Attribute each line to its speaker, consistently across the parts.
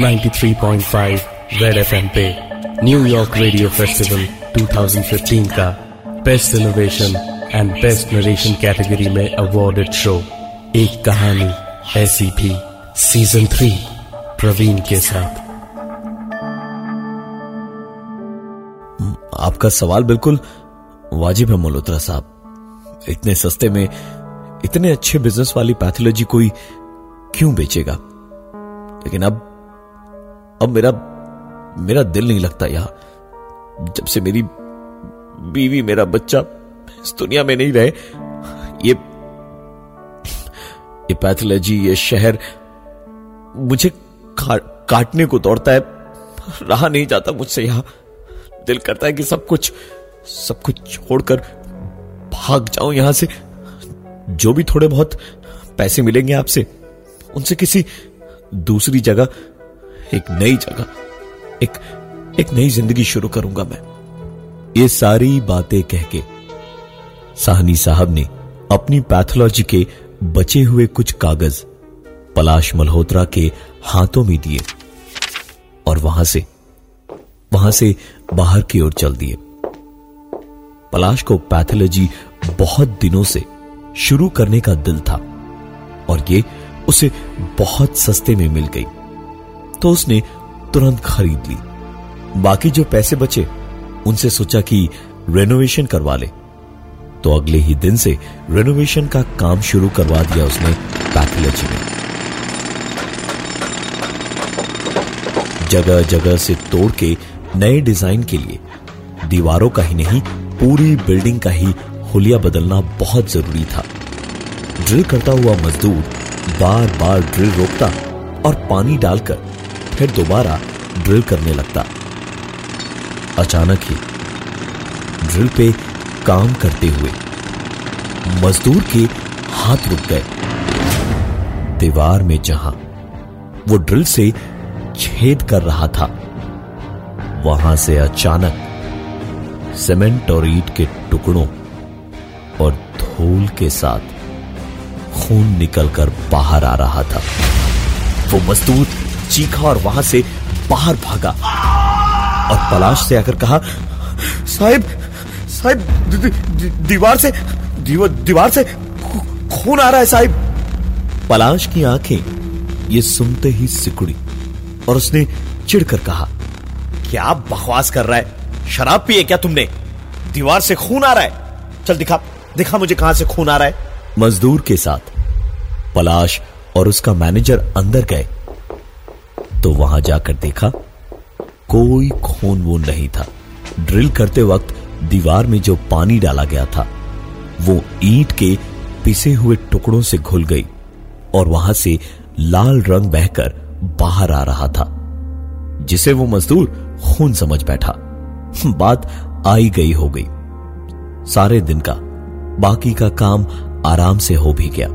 Speaker 1: 93.5 red FM पे New York radio festival 2015 का best innovation and best narration category में awarded show एक कहानी ऐसी भी सीज़न थ्री प्रवीण के साथ।
Speaker 2: आपका सवाल बिल्कुल वाजिब है मल्होत्रा साहब। इतने सस्ते में इतने अच्छे बिज़नेस वाली पैथोलॉजी कोई क्यों बेचेगा? लेकिन अब अब मेरा मेरा दिल नहीं लगता यहाँ। जब से मेरी बीवी मेरा बच्चा इस दुनिया में नहीं रहे ये ये पैथोलॉजी ये शहर मुझे का, काटने को दौड़ता है। रहा नहीं जाता मुझसे यहाँ। दिल करता है कि सब कुछ सब कुछ छोड़कर भाग जाऊँ यहाँ से। जो भी थोड़े बहुत पैसे मिलेंगे आपसे उनसे किसी दूसरी जगह एक नई जगह, एक एक नई ज़िंदगी शुरू करूँगा मैं। ये सारी बातें कह के साहनी साहब ने अपनी पैथोलॉजी के बचे हुए कुछ कागज़ पलाश मल्होत्रा के हाथों में दिए और वहाँ से वहाँ से बाहर की ओर चल दिए। पलाश को पैथोलॉजी बहुत दिनों से शुरू करने का दिल था और ये उसे बहुत सस्ते में मिल गई। तो उसने तुरंत खरीद ली। बाकी जो पैसे बचे, उनसे सोचा कि रेनोवेशन करवा ले। तो अगले ही दिन से रेनोवेशन का काम शुरू करवा दिया उसने पैथोलॉजी में। जगह जगह से तोड़ के नए डिज़ाइन के लिए, दीवारों का ही नहीं, पूरी बिल्डिंग का ही हुलिया बदलना बहुत ज़रूरी था। ड्रिल करता हुआ मजदूर बार बार ड्रिल रोकता और पानी डालकर फिर दोबारा ड्रिल करने लगता। अचानक ही ड्रिल पे काम करते हुए मजदूर के हाथ रुक गए। दीवार में जहाँ वो ड्रिल से छेद कर रहा था, वहाँ से अचानक सीमेंट और ईट के टुकड़ों और धूल के साथ खून निकलकर बाहर आ रहा था। वो मजदूर चीखा और वहाँ से बाहर भागा। और पलाश से आकर कहा, साहिब साहिब दीवार से दीवार दीवार से खून आ रहा है, साहिब. पलाश की आँखें ये सुनते ही सिकुड़ी और उसने चिढ़कर कहा, क्या बकवास कर रहा है? शराब पिए क्या तुमने? दीवार से खून आ रहा है। चल दिखा दिखा मुझे कहाँ से खून आ रहा है. मजदूर के साथ पलाश और उसका मैनेजर अंदर गए। तो वहाँ जाकर देखा, कोई खून वो नहीं था। ड्रिल करते वक्त दीवार में जो पानी डाला गया था, वो ईंट के पिसे हुए टुकड़ों से घुल गई और वहाँ से लाल रंग बहकर बाहर आ रहा था, जिसे वो मजदूर खून समझ बैठा। बात आई गई हो गई। सारे दिन का, बाकी का काम आराम से हो भी गया।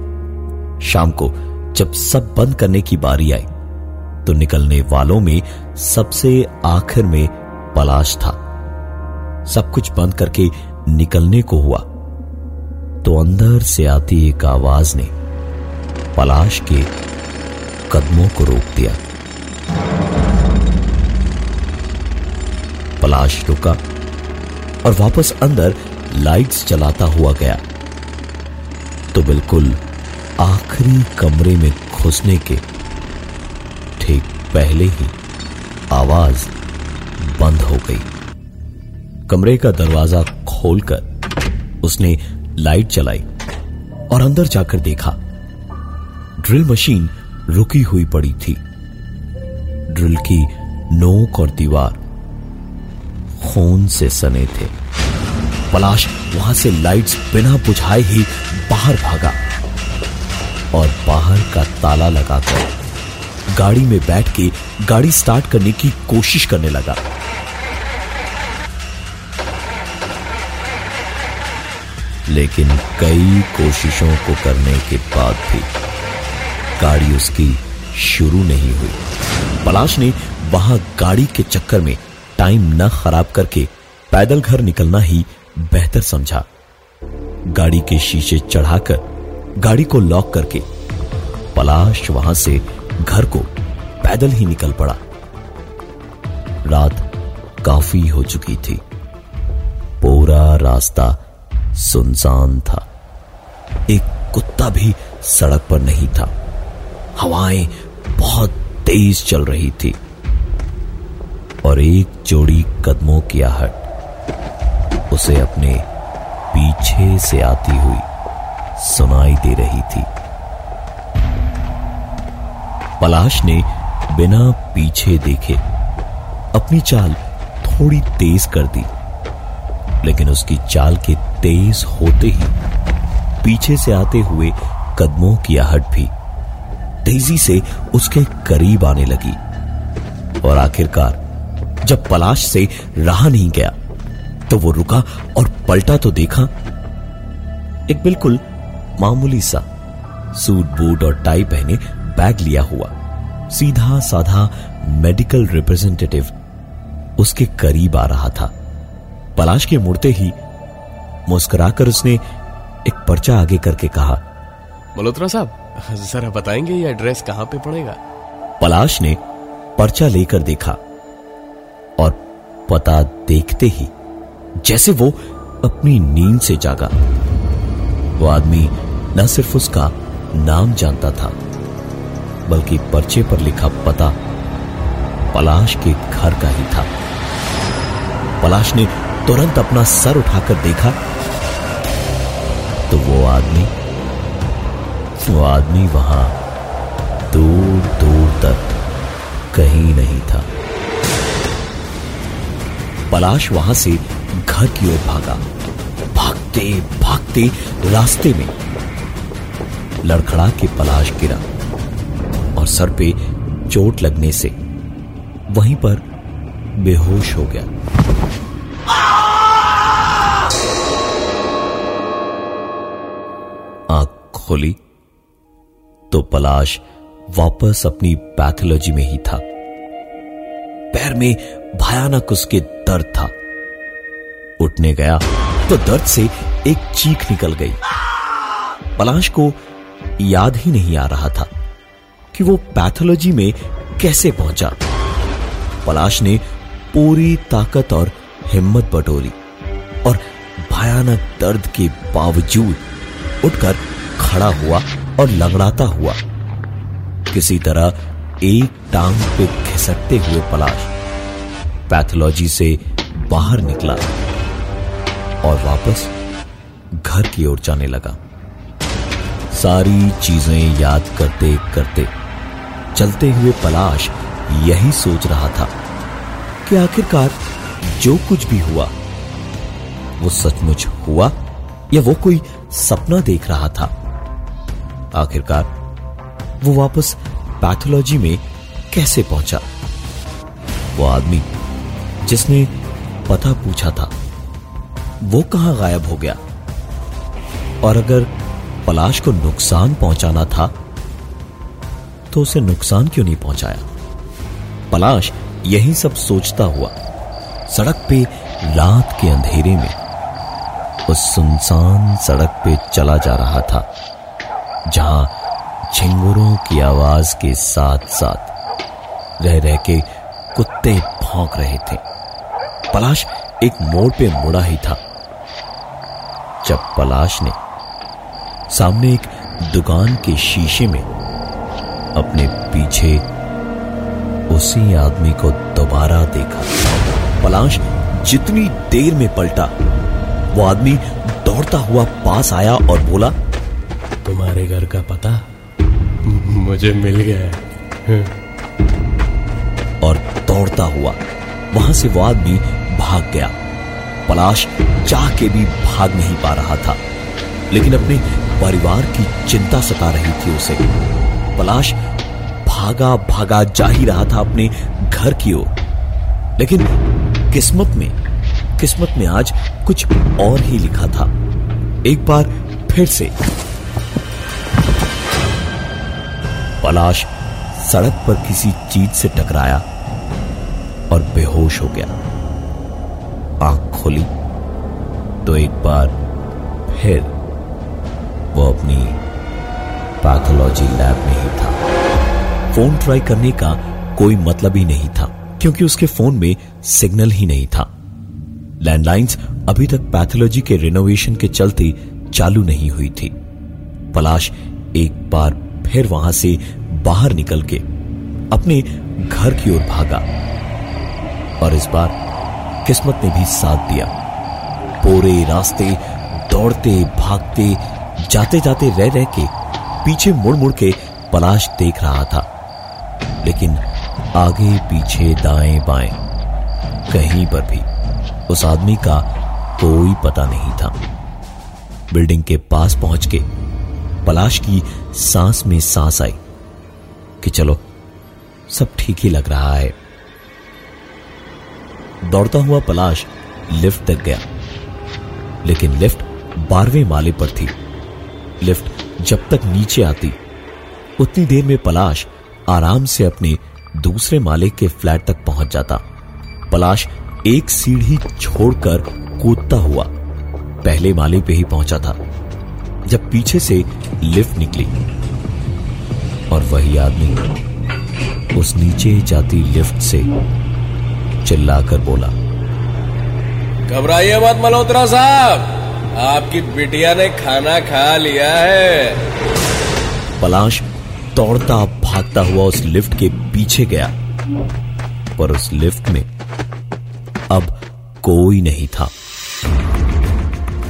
Speaker 2: शाम को जब सब बंद करने की बारी आई तो निकलने वालों में सबसे आखिर में पलाश था। सब कुछ बंद करके निकलने को हुआ। तो अंदर से आती एक आवाज़ ने पलाश के कदमों को रोक दिया। पलाश रुका और वापस अंदर लाइट्स चलाता हुआ गया। तो बिल्कुल आखिरी कमरे में घुसने के पहले ही आवाज़ बंद हो गई। कमरे का दरवाज़ा खोलकर उसने लाइट चलाई और अंदर जाकर देखा, ड्रिल मशीन रुकी हुई पड़ी थी। ड्रिल की नोक और दीवार खून से सने थे। पलाश वहाँ से लाइट्स बिना बुझाए ही बाहर भागा और बाहर का ताला लगाकर गाड़ी में बैठ के गाड़ी स्टार्ट करने की कोशिश करने लगा। लेकिन कई कोशिशों को करने के बाद भी गाड़ी उसकी शुरू नहीं हुई। पलाश ने वहाँ गाड़ी के चक्कर में टाइम न खराब करके पैदल घर निकलना ही बेहतर समझा। गाड़ी के शीशे चढ़ाकर गाड़ी को लॉक करके पलाश वहाँ से घर को पैदल ही निकल पड़ा। रात काफ़ी हो चुकी थी। पूरा रास्ता सुनसान था। एक कुत्ता भी सड़क पर नहीं था। हवाएँ बहुत तेज चल रही थी। और एक जोड़ी कदमों की आहट उसे अपने पीछे से आती हुई सुनाई दे रही थी। पलाश ने बिना पीछे देखे अपनी चाल थोड़ी तेज कर दी, लेकिन उसकी चाल के तेज होते ही पीछे से आते हुए कदमों की आहट भी तेज़ी से उसके करीब आने लगी और आखिरकार जब पलाश से रहा नहीं गया तो वो रुका और पलटा तो देखा। एक बिल्कुल मामूली सा सूट, बूट और टाई पहने बैग लिया हुआ। सीधा साधा मेडिकल रिप्रेजेंटेटिव उसके करीब आ रहा था। पलाश के मुड़ते ही मुस्कुराकर उसने एक पर्चा आगे करके कहा
Speaker 1: मल्होत्रा साहब जरा बताएँगे ये एड्रेस कहाँ पे पड़ेगा?
Speaker 2: पलाश ने पर्चा लेकर देखा और पता देखते ही जैसे वो अपनी नींद से जागा। वो आदमी न सिर्फ़ उसका नाम जानता था बल्कि पर्चे पर लिखा पता पलाश के घर का ही था। पलाश ने तुरंत अपना सर उठाकर देखा तो वो आदमी वो आदमी वहाँ दूर दूर तक कहीं नहीं था। पलाश वहाँ से घर की ओर भागा। भागते भागते रास्ते में लड़खड़ा के पलाश गिरा। सर पे चोट लगने से वहीं पर बेहोश हो गया। आँख खोली तो पलाश वापस अपनी पैथोलॉजी में ही था। पैर में भयानक उसके दर्द था। उठने गया तो दर्द से एक चीख निकल गई। पलाश को याद ही नहीं आ रहा था। कि वो पैथोलॉजी में कैसे पहुँचा। पलाश ने पूरी ताकत और हिम्मत बटोरी और भयानक दर्द के बावजूद उठकर खड़ा हुआ और लगड़ाता हुआ। किसी तरह एक टांग पे खिसकते हुए पलाश पैथोलॉजी से बाहर निकला और वापस घर की ओर जाने लगा। सारी चीज़ें याद करते करते चलते हुए पलाश यही सोच रहा था कि आखिरकार जो कुछ भी हुआ, वो सचमुच हुआ या वो कोई सपना देख रहा था। आखिरकार वो वापस पैथोलॉजी में कैसे पहुँचा? वो आदमी जिसने पता पूछा था, वो कहाँ गायब हो गया? और अगर पलाश को नुकसान पहुंचाना था तो उसे नुकसान क्यों नहीं पहुँचाया? पलाश यही सब सोचता हुआ सड़क पे रात के अंधेरे में उस सुनसान सड़क पे चला जा रहा था, जहाँ झिंगुरों की आवाज़ के साथ साथ रह रह के कुत्ते भौंक रहे थे। पलाश एक मोड़ पे मुड़ा ही था। जब पलाश ने सामने एक दुकान के शीशे में अपने पीछे उसी आदमी को दोबारा देखा। पलाश जितनी देर में पलटा वो आदमी दौड़ता हुआ पास आया और बोला
Speaker 1: तुम्हारे घर का पता मुझे मिल गया
Speaker 2: और दौड़ता हुआ वहाँ से वो आदमी भाग गया। पलाश चाह के भी भाग नहीं पा रहा था लेकिन अपने परिवार की चिंता सता रही थी उसे। पलाश भागा भागा जा ही रहा था अपने घर की ओर। लेकिन किस्मत में किस्मत में आज कुछ और ही लिखा था। एक बार फिर से। पलाश सड़क पर किसी चीज़ से टकराया और बेहोश हो गया। आँख खोली तो एक बार फिर वो अपनी पैथोलॉजी लैब में ही था। फ़ोन ट्राई करने का कोई मतलब ही नहीं था, क्योंकि उसके फ़ोन में सिग्नल ही नहीं था। लैंडलाइंस अभी तक पैथोलॉजी के रिनोवेशन के चलते चालू नहीं हुई थी। पलाश एक बार फिर वहाँ से बाहर निकल के अपने घर की ओर भागा और इस बार किस्मत ने भी साथ दिया। पूरे रास्ते दौड़ते, भागते जाते जाते रह रह के पीछे मुड़ मुड़ के पलाश देख रहा था। लेकिन आगे पीछे दाएँ बाएँ, कहीं पर भी, उस आदमी का कोई पता नहीं था। बिल्डिंग के पास पहुँच के पलाश की सांस में सांस आई कि चलो, सब ठीक ही लग रहा है। दौड़ता हुआ पलाश लिफ्ट तक गया, लेकिन लिफ्ट बारहवें माले पर थी। लिफ्ट जब तक नीचे आती, उतनी देर में पलाश आराम से अपने दूसरे मालिक के फ्लैट तक पहुँच जाता। पलाश एक सीढ़ी छोड़कर कूदता हुआ पहले माले पे ही पहुँचा था, जब पीछे से लिफ्ट निकली। और वही आदमी उस नीचे जाती लिफ्ट से चिल्लाकर बोला,
Speaker 3: घबराइए मत मल्होत्रा साहब। आपकी बिटिया ने खाना खा लिया है।
Speaker 2: पलाश दौड़ता भागता हुआ उस लिफ्ट के पीछे गया, पर उस लिफ्ट में अब कोई नहीं था।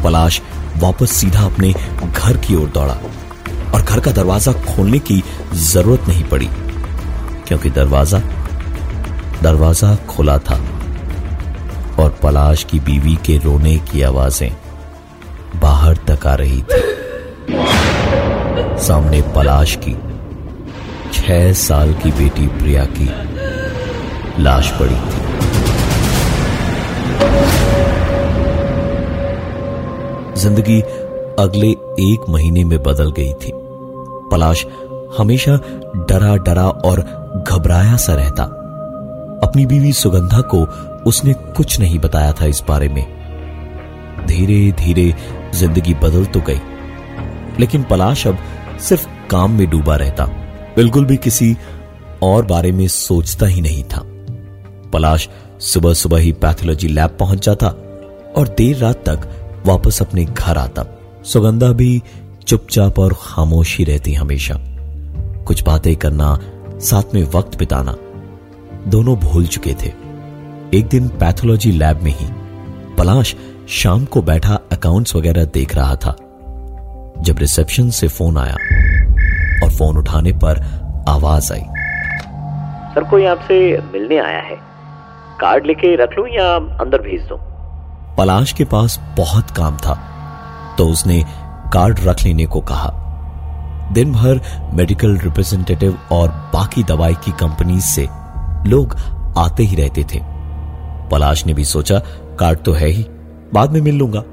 Speaker 2: पलाश वापस सीधा अपने घर की ओर दौड़ा, और घर का दरवाज़ा खोलने की ज़रूरत नहीं पड़ी, क्योंकि दरवाज़ा दरवाज़ा खुला था, और पलाश की बीवी के रोने की आवाज़ें बाहर तक आ रही थी। सामने पलाश की, छह साल की बेटी प्रिया की लाश पड़ी थी। ज़िंदगी अगले एक महीने में बदल गई थी। पलाश हमेशा डरा डरा और घबराया सा रहता। अपनी बीवी सुगंधा को उसने कुछ नहीं बताया था इस बारे में। धीरे धीरे ज़िंदगी बदल तो गई। लेकिन पलाश अब सिर्फ़ काम में डूबा रहता। बिल्कुल भी किसी और बारे में सोचता ही नहीं था। पलाश सुबह सुबह ही पैथोलॉजी लैब पहुँच जाता और देर रात तक वापस अपने घर आता। सुगंधा भी चुपचाप और खामोश रहती हमेशा। कुछ बातें करना, साथ में वक्त बिताना, दोनों भूल चुके थे। एक दिन पैथोलॉजी लैब में ही पलाश शाम को बैठा अकाउंट्स वगैरह देख रहा था जब रिसेप्शन से फ़ोन आया और फ़ोन उठाने पर आवाज़ आई।
Speaker 4: सर कोई आपसे मिलने आया है? कार्ड लेके रख लूँ या अंदर भेज दो?
Speaker 2: पलाश के पास बहुत काम था तो उसने कार्ड रख लेने को कहा। दिन भर मेडिकल रिप्रेजेंटेटिव और बाकी दवाई की कंपनी से लोग आते ही रहते थे। पलाश ने भी सोचा कार्ड तो है ही। बाद में मिल लूँगा।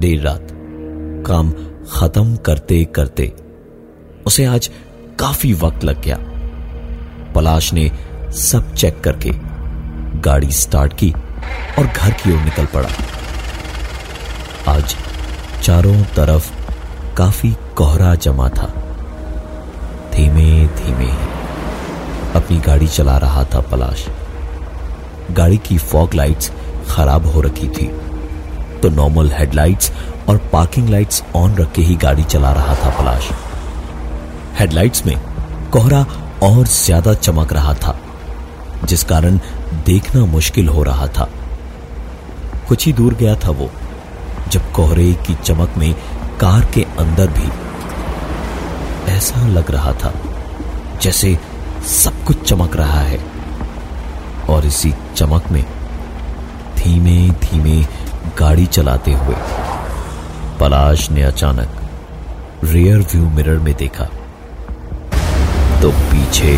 Speaker 2: देर रात, काम खत्म करते करते उसे आज काफ़ी वक्त लग गया। पलाश ने सब चेक करके गाड़ी स्टार्ट की और घर की ओर निकल पड़ा। आज चारों तरफ़ काफ़ी कोहरा जमा था। धीमे धीमे अपनी गाड़ी चला रहा था पलाश। गाड़ी की फॉग लाइट्स खराब हो रखी थी। तो नॉर्मल हेडलाइट्स और पार्किंग लाइट्स ऑन रख के ही गाड़ी चला रहा था पलाश। हेडलाइट्स में कोहरा और ज़्यादा चमक रहा था, जिस कारण देखना मुश्किल हो रहा था। कुछ ही दूर गया था वो, जब कोहरे की चमक में कार के अंदर भी ऐसा लग रहा था, जैसे सब कुछ चमक रहा है। और इसी चमक में धीमे धीमे गाड़ी चलाते हुए, पलाश ने अचानक रियर व्यू मिरर में देखा। तो पीछे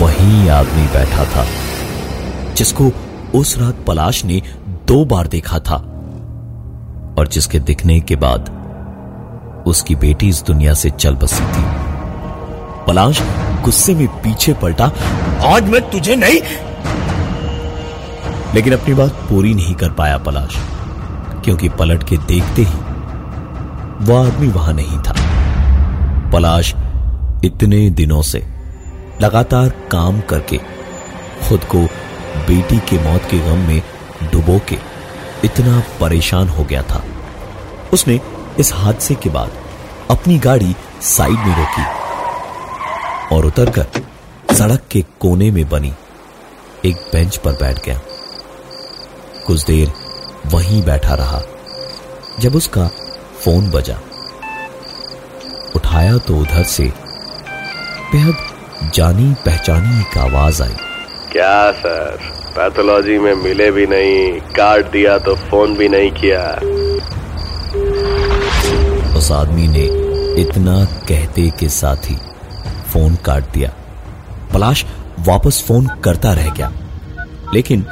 Speaker 2: वही आदमी बैठा था, जिसको उस रात पलाश ने दो बार देखा था और जिसके दिखने के बाद उसकी बेटी इस दुनिया से चल बसी थी। पलाश गुस्से में पीछे पलटा, आज मैं तुझे नहीं लेकिन अपनी बात पूरी नहीं कर पाया पलाश, क्योंकि पलट के देखते ही वह आदमी वहाँ नहीं था। पलाश इतने दिनों से लगातार काम करके, खुद को बेटी के मौत के गम में डुबो के इतना परेशान हो गया था। उसने इस हादसे के बाद अपनी गाड़ी साइड में रोकी और उतरकर सड़क के कोने में बनी एक बेंच पर बैठ गया। कुछ देर वहीं बैठा रहा जब उसका फ़ोन बजा। उठाया तो उधर से बेहद जानी पहचानी एक आवाज़ आई।
Speaker 3: क्या सर? पैथोलॉजी में मिले भी नहीं कार्ड दिया तो फ़ोन भी नहीं किया।
Speaker 2: उस आदमी ने इतना कहते के साथ ही फ़ोन काट दिया। पलाश वापस फ़ोन करता रह गया लेकिन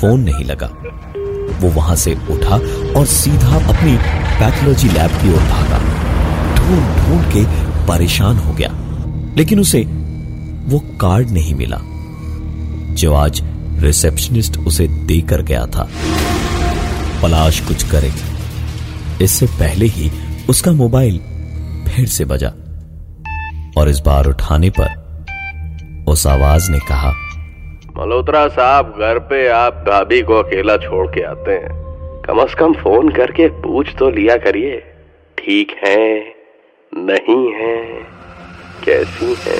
Speaker 2: फ़ोन नहीं लगा। वो वहाँ से उठा और सीधा अपनी पैथोलॉजी लैब की ओर भागा। ढूंढ ढूंढ के परेशान हो गया। लेकिन उसे वो कार्ड नहीं मिला, जो आज रिसेप्शनिस्ट उसे देकर गया था। पलाश कुछ करे। इससे पहले ही उसका मोबाइल फिर से बजा। और इस बार उठाने पर उस आवाज़ ने कहा
Speaker 3: मल्होत्रा साहब, घर पे आप भाभी को अकेला छोड़ के आते हैं। कम से कम फ़ोन करके पूछ तो लिया करिए। ठीक है, नहीं है, कैसी है?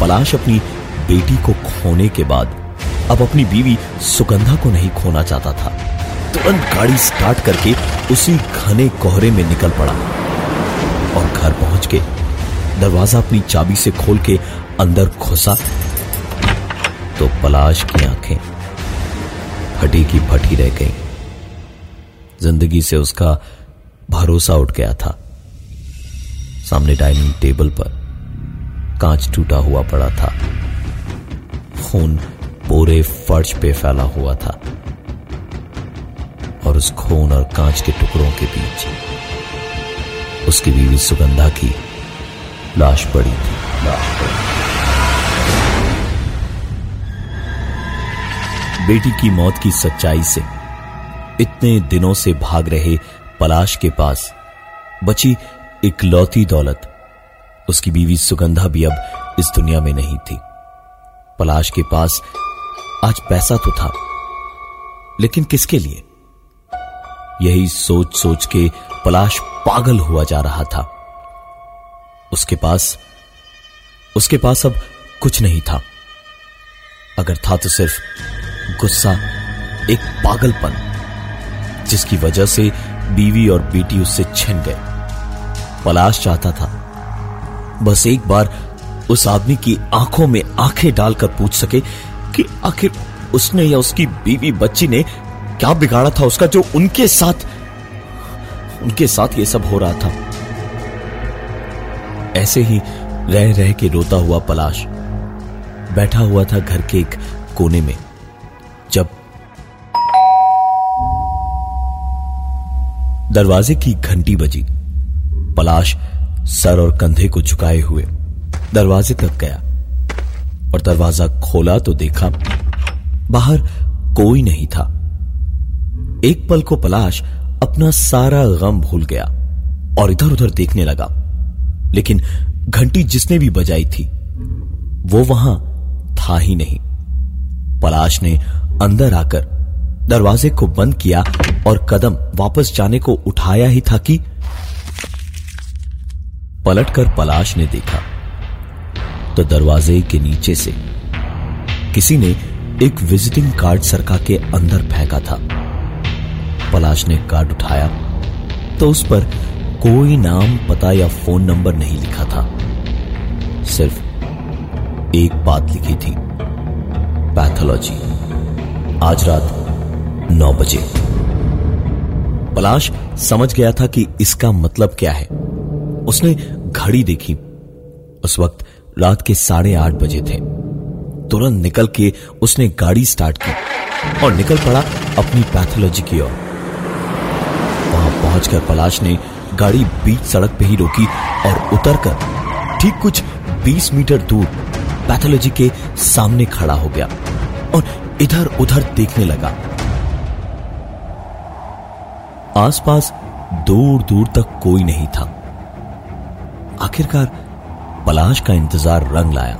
Speaker 2: पलाश अपनी बेटी को खोने के बाद अब अपनी बीवी सुगंधा को नहीं खोना चाहता था। तुरंत गाड़ी स्टार्ट करके उसी घने कोहरे में निकल पड़ा और घर पहुँच के दरवाज़ा अपनी चाबी से खोल के अंदर घुसा। पलाश की आँखें फटी की फटी रह गई। ज़िंदगी से उसका भरोसा उठ गया था। सामने डाइनिंग टेबल पर कांच टूटा हुआ पड़ा था। खून पूरे फर्श पे फैला हुआ था। और उस खून और कांच के टुकड़ों के बीच उसकी बीवी सुगंधा की लाश पड़ी थी। लाश पड़ी बेटी की मौत की सच्चाई से। इतने दिनों से भाग रहे पलाश के पास बची इकलौती दौलत। उसकी बीवी सुगंधा भी अब इस दुनिया में नहीं थी। पलाश के पास आज पैसा तो था। लेकिन किसके लिए? यही सोच सोच के पलाश पागल हुआ जा रहा था। उसके पास उसके पास अब कुछ नहीं था। अगर था तो सिर्फ़ गुस्सा, एक पागलपन, जिसकी वजह से बीवी और बेटी उससे छिन गए। पलाश चाहता था, बस एक बार उस आदमी की आँखों में आँखें डालकर पूछ सके कि आखिर उसने या उसकी बीवी बच्ची ने क्या बिगाड़ा था उसका जो उनके साथ उनके साथ ये सब हो रहा था। ऐसे ही रह रह के रोता हुआ पलाश बैठा हुआ था घर के एक कोने में। दरवाजे की घंटी बजी। पलाश सर और कंधे को झुकाए हुए दरवाजे तक गया और दरवाज़ा खोला तो देखा बाहर कोई नहीं था। एक पल को पलाश अपना सारा गम भूल गया और इधर उधर देखने लगा। लेकिन घंटी जिसने भी बजाई थी, वो वहाँ था ही नहीं। पलाश ने अंदर आकर दरवाजे को बंद किया और कदम वापस जाने को उठाया ही था कि पलटकर पलाश ने देखा तो दरवाजे के नीचे से किसी ने एक विजिटिंग कार्ड सरका के अंदर फेंका था। पलाश ने कार्ड उठाया तो उस पर कोई नाम, पता या फ़ोन नंबर नहीं लिखा था। सिर्फ़ एक बात लिखी थी पैथोलॉजी आज रात नौ बजे। पलाश समझ गया था कि इसका मतलब क्या है। उसने घड़ी देखी। उस वक्त रात के साढ़े आठ बजे थे। तुरंत निकल के उसने गाड़ी स्टार्ट की और निकल पड़ा अपनी पैथोलॉजी की ओर। वहाँ पहुंचकर पलाश ने गाड़ी बीच सड़क पे ही रोकी और उतरकर ठीक कुछ 20 मीटर दूर पैथोलॉजी के सामने खड़ा हो गया और इधर उधर देखने लगा। आसपास दूर दूर तक कोई नहीं था। आखिरकार पलाश का इंतज़ार रंग लाया।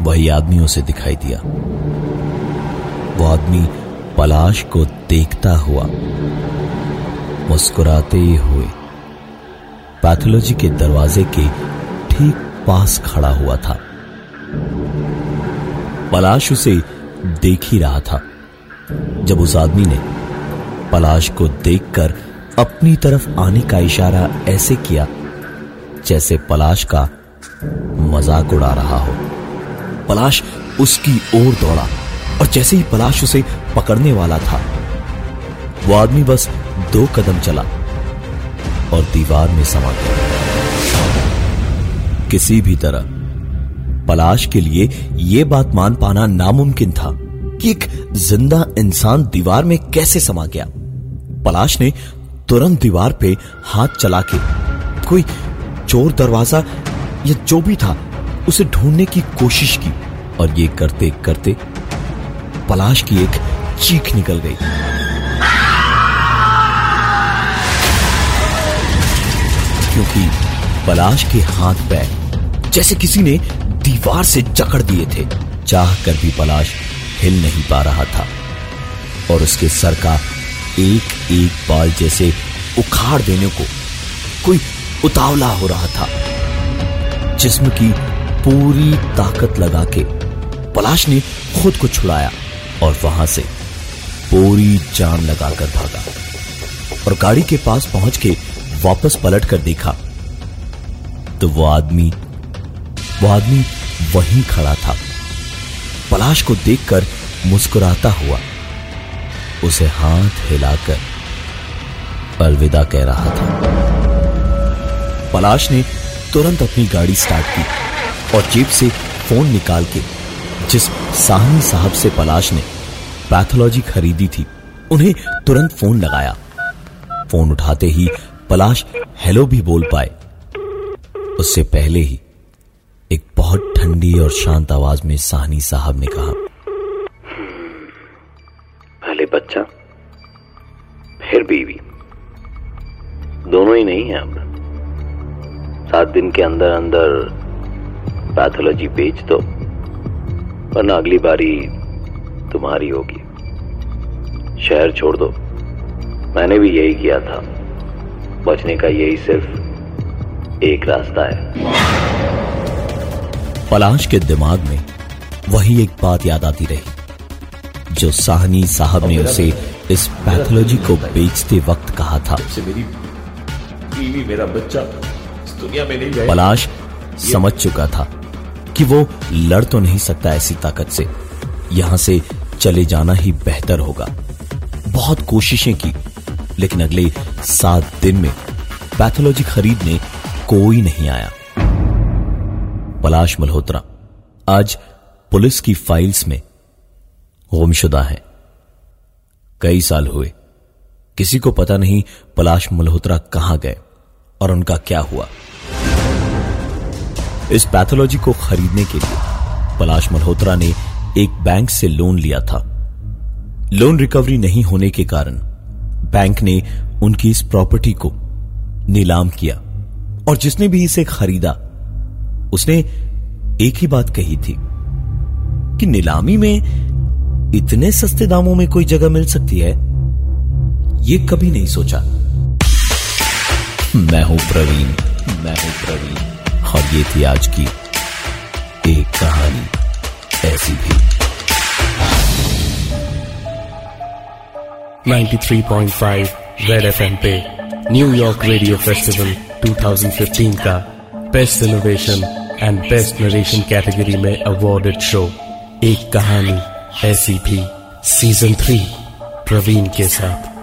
Speaker 2: वही आदमी उसे दिखाई दिया। वो आदमी पलाश को देखता हुआ मुस्कुराते हुए पैथोलॉजी के दरवाजे के ठीक पास खड़ा हुआ था। पलाश उसे देख ही रहा था, जब उस आदमी ने पलाश को देखकर अपनी तरफ़ आने का इशारा ऐसे किया जैसे पलाश का मज़ाक उड़ा रहा हो। पलाश उसकी ओर दौड़ा और जैसे ही पलाश उसे पकड़ने वाला था, वो आदमी बस दो कदम चला और दीवार में समा गया। किसी भी तरह पलाश के लिए यह बात मान पाना नामुमकिन था। कि एक ज़िंदा इंसान दीवार में कैसे समा गया? पलाश ने तुरंत दीवार पे हाथ चला के कोई चोर दरवाज़ा या जो भी था, उसे ढूँढने की कोशिश की और ये करते करते पलाश की एक चीख निकल गई। क्योंकि पलाश के हाथ पैर जैसे किसी ने दीवार से जकड़ दिए थे चाह कर भी पलाश हिल नहीं पा रहा था। और उसके सर का एक एक बाल जैसे उखाड़ देने को कोई उतावला हो रहा था। जिस्म की पूरी ताकत लगा के पलाश ने खुद को छुड़ाया और वहाँ से पूरी जान लगाकर भागा और गाड़ी के पास पहुँच के वापस पलट कर देखा तो वो आदमी वो आदमी वहीं खड़ा था। पलाश को देखकर मुस्कुराता हुआ। उसे हाथ हिलाकर अलविदा कह रहा था। पलाश ने तुरंत अपनी गाड़ी स्टार्ट की और जेब से फ़ोन निकाल के, जिस साहनी साहब से पलाश ने पैथोलॉजी खरीदी थी, उन्हें तुरंत फ़ोन लगाया। फ़ोन उठाते ही पलाश हेलो भी बोल पाए। उससे पहले ही ठंडी और शांत आवाज़ में साहनी साहब ने कहा,
Speaker 4: पहले बच्चा, फिर बीवी। दोनों ही नहीं है अब। सात दिन के अंदर अंदर पैथोलॉजी बेच दो वरना अगली बारी तुम्हारी होगी। शहर छोड़ दो। मैंने भी यही किया था। बचने का यही सिर्फ़ एक रास्ता है।
Speaker 2: पलाश के दिमाग में वही एक बात याद आती रही जो साहनी साहब ने उसे इस पैथोलॉजी को बेचते वक्त कहा था।
Speaker 5: मेरी मेरा बच्चा इस दुनिया में नहीं
Speaker 2: पलाश समझ चुका था कि वो लड़ तो नहीं सकता ऐसी ताकत से। यहाँ से चले जाना ही बेहतर होगा। बहुत कोशिशें की लेकिन अगले सात दिन में पैथोलॉजी खरीदने कोई नहीं आया। पलाश मल्होत्रा। आज पुलिस की फाइल्स में गुमशुदा है। कई साल हुए। किसी को पता नहीं पलाश मल्होत्रा कहाँ गए और उनका क्या हुआ। इस पैथोलॉजी को खरीदने के लिए पलाश मल्होत्रा ने एक बैंक से लोन लिया था। लोन रिकवरी नहीं होने के कारण बैंक ने उनकी इस प्रॉपर्टी को नीलाम किया और जिसने भी इसे खरीदा उसने एक ही बात कही थी कि नीलामी में इतने सस्ते दामों में कोई जगह मिल सकती है, ये कभी नहीं सोचा। मैं हूँ प्रवीण, मैं हूँ प्रवीण, और ये थी आज की एक कहानी ऐसी भी।
Speaker 1: 93.5 रेड एफएम पे न्यूयॉर्क रेडियो फेस्टिवल 2015 का best innovation and best narration category में अवॉर्डेड शो एक कहानी ऐसी भी सीज़न थ्री प्रवीण के साथ।